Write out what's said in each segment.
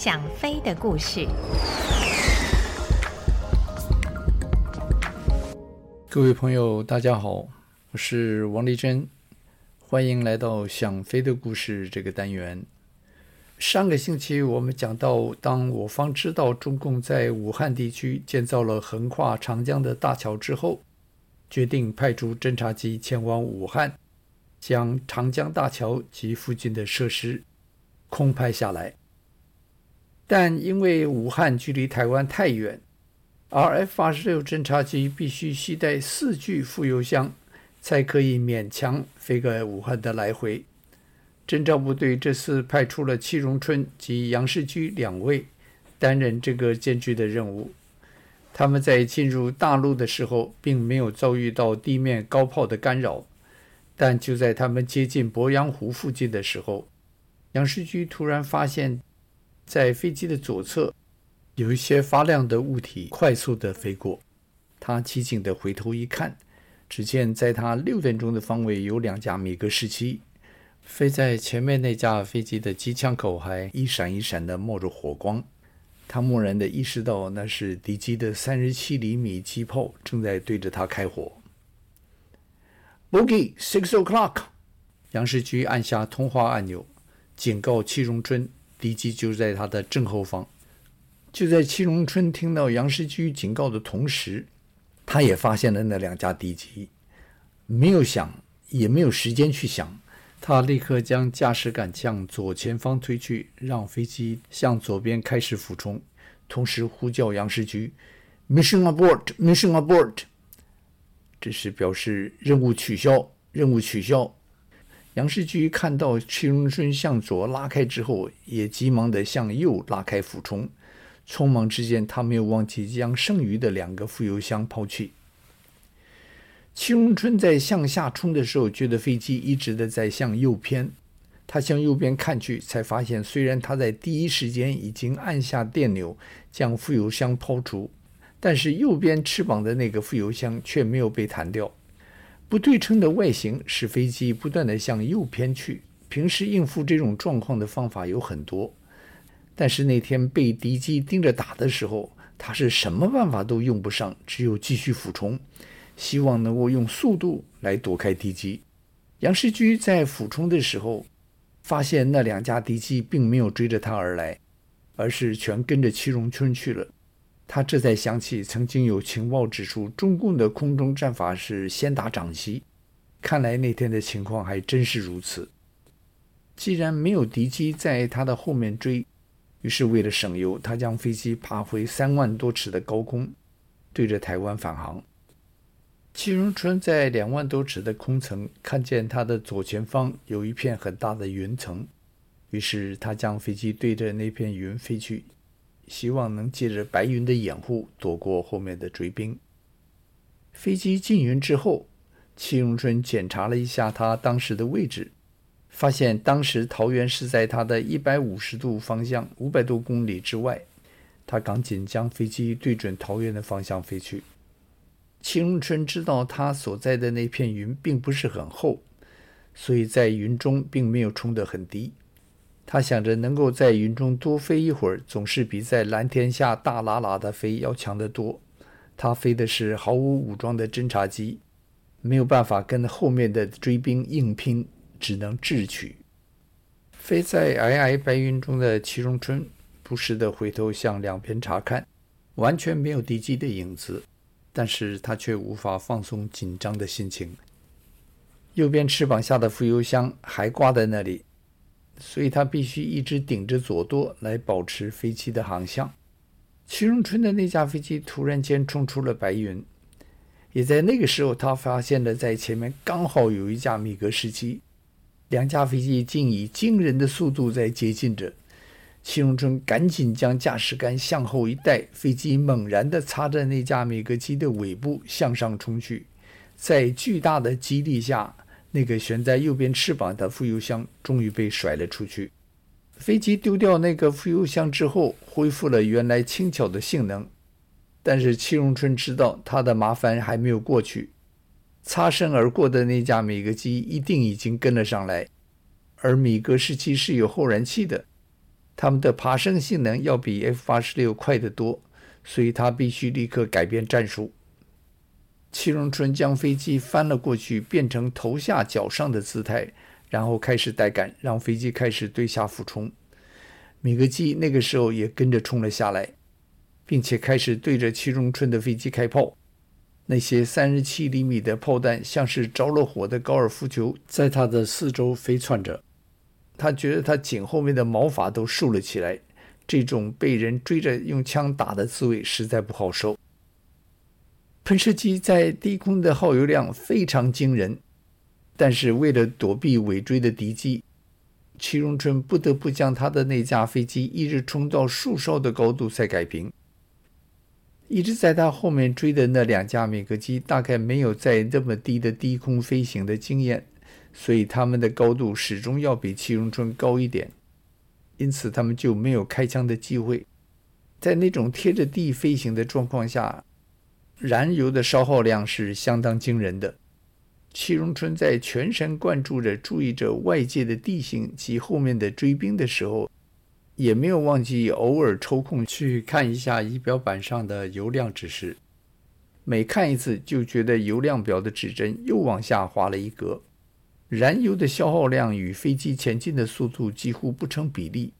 想飞的故事。各位朋友，大家好，我是王丽珍，欢迎来到《想飞的故事》这个单元。上个星期我们讲到，当我方知道中共在武汉地区建造了横跨长江的大桥之后，决定派出侦察机前往武汉，将长江大桥及附近的设施空拍下来。但因为武汉距离台湾太远，RF-86 侦察机必须携带四具副油箱，才可以勉强飞个武汉的来回。侦察部队这次派出了戚荣春及杨世居两位担任这个艰巨的任务。他们在进入大陆的时候，并没有遭遇到地面高炮的干扰，但就在他们接近鄱阳湖附近的时候，杨世居突然发现。在飞机的左侧，有一些发亮的物体快速地飞过。他机警地回头一看，只见在他六点钟的方位有两架米格十七，飞在前面那架飞机的机枪口还一闪一闪地冒着火光。他蓦然地意识到那是敌机的三十七厘米机炮正在对着他开火。Bogey six o'clock，杨世居按下通话按钮，警告戚荣春。敌机就在他的正后方。就在戚荣春听到杨世居警告的同时，他也发现了那两架敌机。没有想，也没有时间去想，他立刻将驾驶杆向左前方推去，让飞机向左边开始俯冲，同时呼叫杨世居：“Mission abort! Mission abort!” 这是表示任务取消，任务取消。杨世駒看到戚荣春向左拉开之后，也急忙地向右拉开俯冲。匆忙之间，他没有忘记将剩余的两个副油箱抛弃。戚荣春在向下冲的时候，觉得飞机一直的在向右偏。他向右边看去，才发现虽然他在第一时间已经按下电钮将副油箱抛出，但是右边翅膀的那个副油箱却没有被弹掉。不对称的外形使飞机不断地向右偏去。平时应付这种状况的方法有很多，但是那天被敌机盯着打的时候，他是什么办法都用不上，只有继续俯冲，希望能够用速度来躲开敌机。杨世居在俯冲的时候，发现那两架敌机并没有追着他而来，而是全跟着戚荣春去了。他这才想起，曾经有情报指出，中共的空中战法是先打掌机。看来那天的情况还真是如此。既然没有敌机在他的后面追，于是为了省油，他将飞机爬回三万多尺的高空，对着台湾返航。戚荣春在两万多尺的空层看见他的左前方有一片很大的云层，于是他将飞机对着那片云飞去。希望能借着白云的掩护躲过后面的追兵。飞机进云之后，戚荣春检查了一下他当时的位置，发现当时桃园是在他的一百五十度方向，五百多公里之外。他赶紧将飞机对准桃园的方向飞去。戚荣春知道他所在的那片云并不是很厚，所以在云中并没有冲得很低。他想着能够在云中多飞一会儿，总是比在蓝天下大喇喇的飞要强得多。他飞的是毫无武装的侦察机，没有办法跟后面的追兵硬拼，只能智取。飞在皑皑白云中的祁荣春不时地回头向两边查看，完全没有敌机的影子，但是他却无法放松紧张的心情。右边翅膀下的浮油箱还挂在那里。所以他必须一直顶着左舵来保持飞机的航向。戚荣春的那架飞机突然间冲出了白云，也在那个时候，他发现了在前面刚好有一架米格十七，两架飞机竟以惊人的速度在接近着。戚荣春赶紧将驾驶杆向后一带，飞机猛然地擦着那架米格机的尾部向上冲去，在巨大的激励下。那个悬在右边翅膀的副油箱终于被甩了出去。飞机丢掉那个副油箱之后，恢复了原来轻巧的性能。但是戚荣春知道他的麻烦还没有过去。擦身而过的那架米格机一定已经跟了上来，而米格十七是有后燃器的。他们的爬升性能要比 F 八十六快得多，所以他必须立刻改变战术。戚荣春将飞机翻了过去，变成头下脚上的姿态，然后开始带杆，让飞机开始对下俯冲。米格机那个时候也跟着冲了下来，并且开始对着戚荣春的飞机开炮。那些三十七厘米的炮弹像是着了火的高尔夫球，在他的四周飞窜着。他觉得他颈后面的毛发都竖了起来，这种被人追着用枪打的滋味实在不好受。喷射机在低空的耗油量非常惊人，但是为了躲避尾追的敌机。戚荣春不得不将他的那架飞机一直冲到树梢的高度才改平。一直在他后面追的那两架米格机大概没有在这么低的低空飞行的经验，所以他们的高度始终要比戚荣春高一点，因此他们就没有开枪的机会。在那种贴着地飞行的状况下，燃油的消耗量是相当惊人的。戚荣春在全神贯注着注意着外界的地形及后面的追兵的时候，也没有忘记偶尔抽空去看一下仪表板上的油量指示。每看一次，就觉得油量表的指针又往下滑了一格。燃油的消耗量与飞机前进的速度几乎不成比例。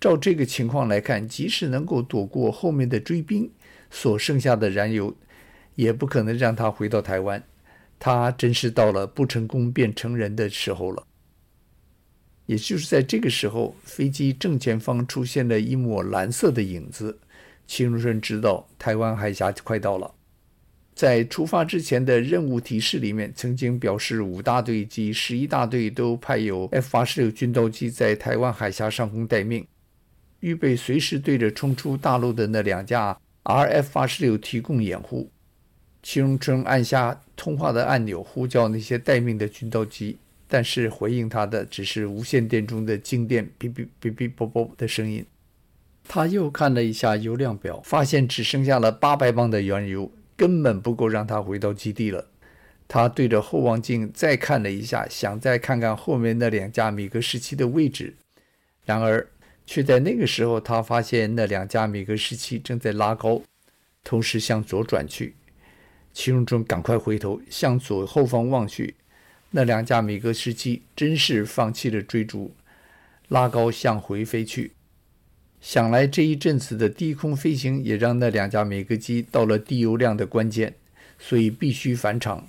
照这个情况来看，即使能够躲过后面的追兵，所剩下的燃油也不可能让他回到台湾。他真是到了不成功便成仁的时候了。也就是在这个时候，飞机正前方出现了一抹蓝色的影子。戚荣春知道台湾海峡快到了。在出发之前的任务提示里面，曾经表示五大队及十一大队都派有 F 八十六军刀机在台湾海峡上空待命，预备随时对着冲出大陆的那两架 RF 八十六提供掩护。戚荣春按下通话的按钮，呼叫那些待命的军刀机，但是回应他的只是无线电中的静电“哔哔哔哔啵啵”的声音。他又看了一下油量表，发现只剩下了八百磅的原油，根本不够让他回到基地了。他对着后望镜再看了一下，想再看看后面那两架米格十七的位置，然而却在那个时候，他发现那两架米格十七正在拉高，同时向左转去。戚荣春赶快回头向左后方望去，那两架米格十七真是放弃了追逐，拉高向回飞去。想来这一阵子的低空飞行也让那两架米格机到了低油量的关键，所以必须返场。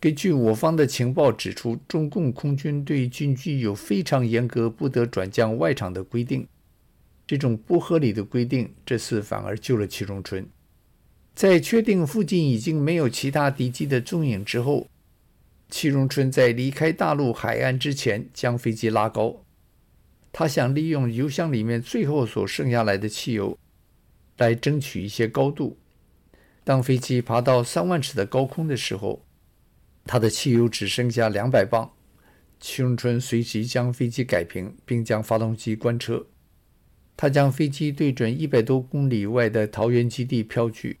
根据我方的情报指出，中共空军对军机有非常严格不得转降外场的规定，这种不合理的规定这次反而救了戚荣春。在确定附近已经没有其他敌机的踪影之后，戚荣春在离开大陆海岸之前将飞机拉高。他想利用油箱里面最后所剩下来的汽油，来争取一些高度。当飞机爬到三万尺的高空的时候，他的汽油只剩下两百磅。戚荣春随即将飞机改平，并将发动机关车。他将飞机对准一百多公里外的桃园基地飘去。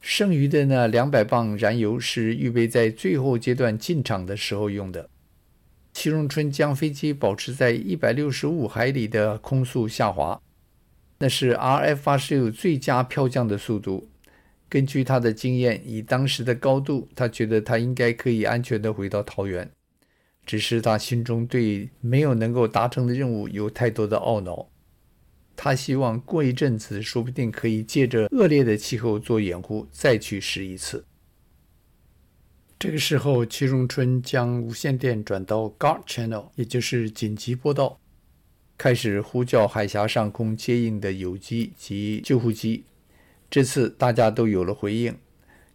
剩余的那两百磅燃油是预备在最后阶段进场的时候用的。戚荣春将飞机保持在一百六十五海里的空速下滑，那是 RF 八十六最佳飘降的速度。根据他的经验，以当时的高度，他觉得他应该可以安全地回到桃园。只是他心中对没有能够达成的任务有太多的懊恼。他希望过一阵子，说不定可以借着恶劣的气候做掩护，再去试一次。这个时候，戚荣春将无线电转到 Guard Channel，也就是紧急波道，开始呼叫海峡上空接应的友机及救护机。这次大家都有了回应，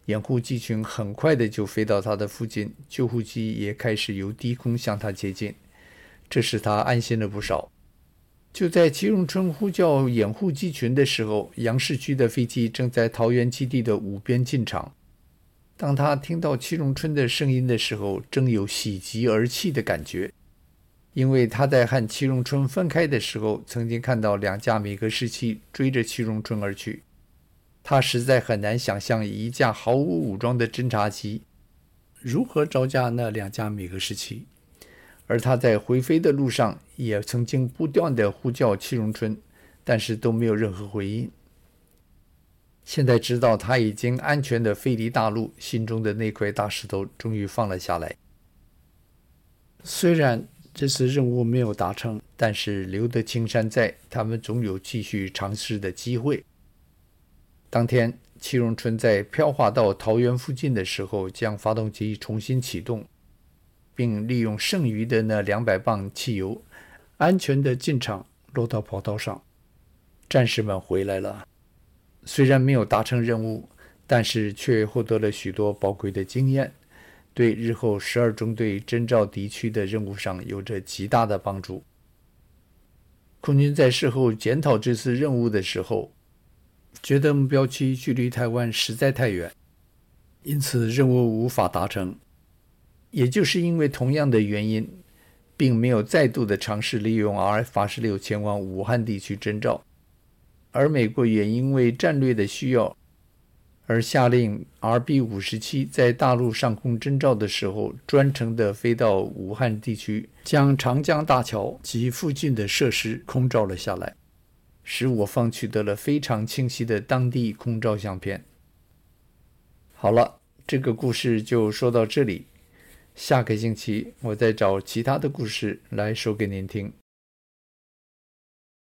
掩护机群很快的就飞到他的附近，救护机也开始由低空向他接近，这使他安心了不少。就在戚荣春呼叫掩护机群的时候，杨世駒的飞机正在桃园基地的五边进场。当他听到戚荣春的声音的时候，正有喜极而泣的感觉，因为他在和戚荣春分开的时候，曾经看到两架米格十七追着戚荣春而去。他实在很难想象一架毫无武装的侦察机如何招架那两架米格十七。而他在回飞的路上也曾经不断地呼叫戚荣春，但是都没有任何回应。现在知道他已经安全地飞离大陆，心中的那块大石头终于放了下来。虽然这次任务没有达成，但是留得青山在，他们总有继续尝试的机会。当天，戚荣春在飘滑到桃园附近的时候，将发动机重新启动，并利用剩余的那两百磅汽油，安全地进场，落到跑道上。战士们回来了，虽然没有达成任务，但是却获得了许多宝贵的经验。对日后十二中队征召敌区的任务上有着极大的帮助。空军在事后检讨这次任务的时候，觉得目标区距离台湾实在太远，因此任务无法达成。也就是因为同样的原因，并没有再度的尝试利用 RF-86 前往武汉地区征召，而美国也因为战略的需要。而下令 RB 五十七在大陆上空征召的时候，专程的飞到武汉地区，将长江大桥及附近的设施空照了下来，使我方取得了非常清晰的当地空照相片。好了，这个故事就说到这里，下个星期我再找其他的故事来说给您听。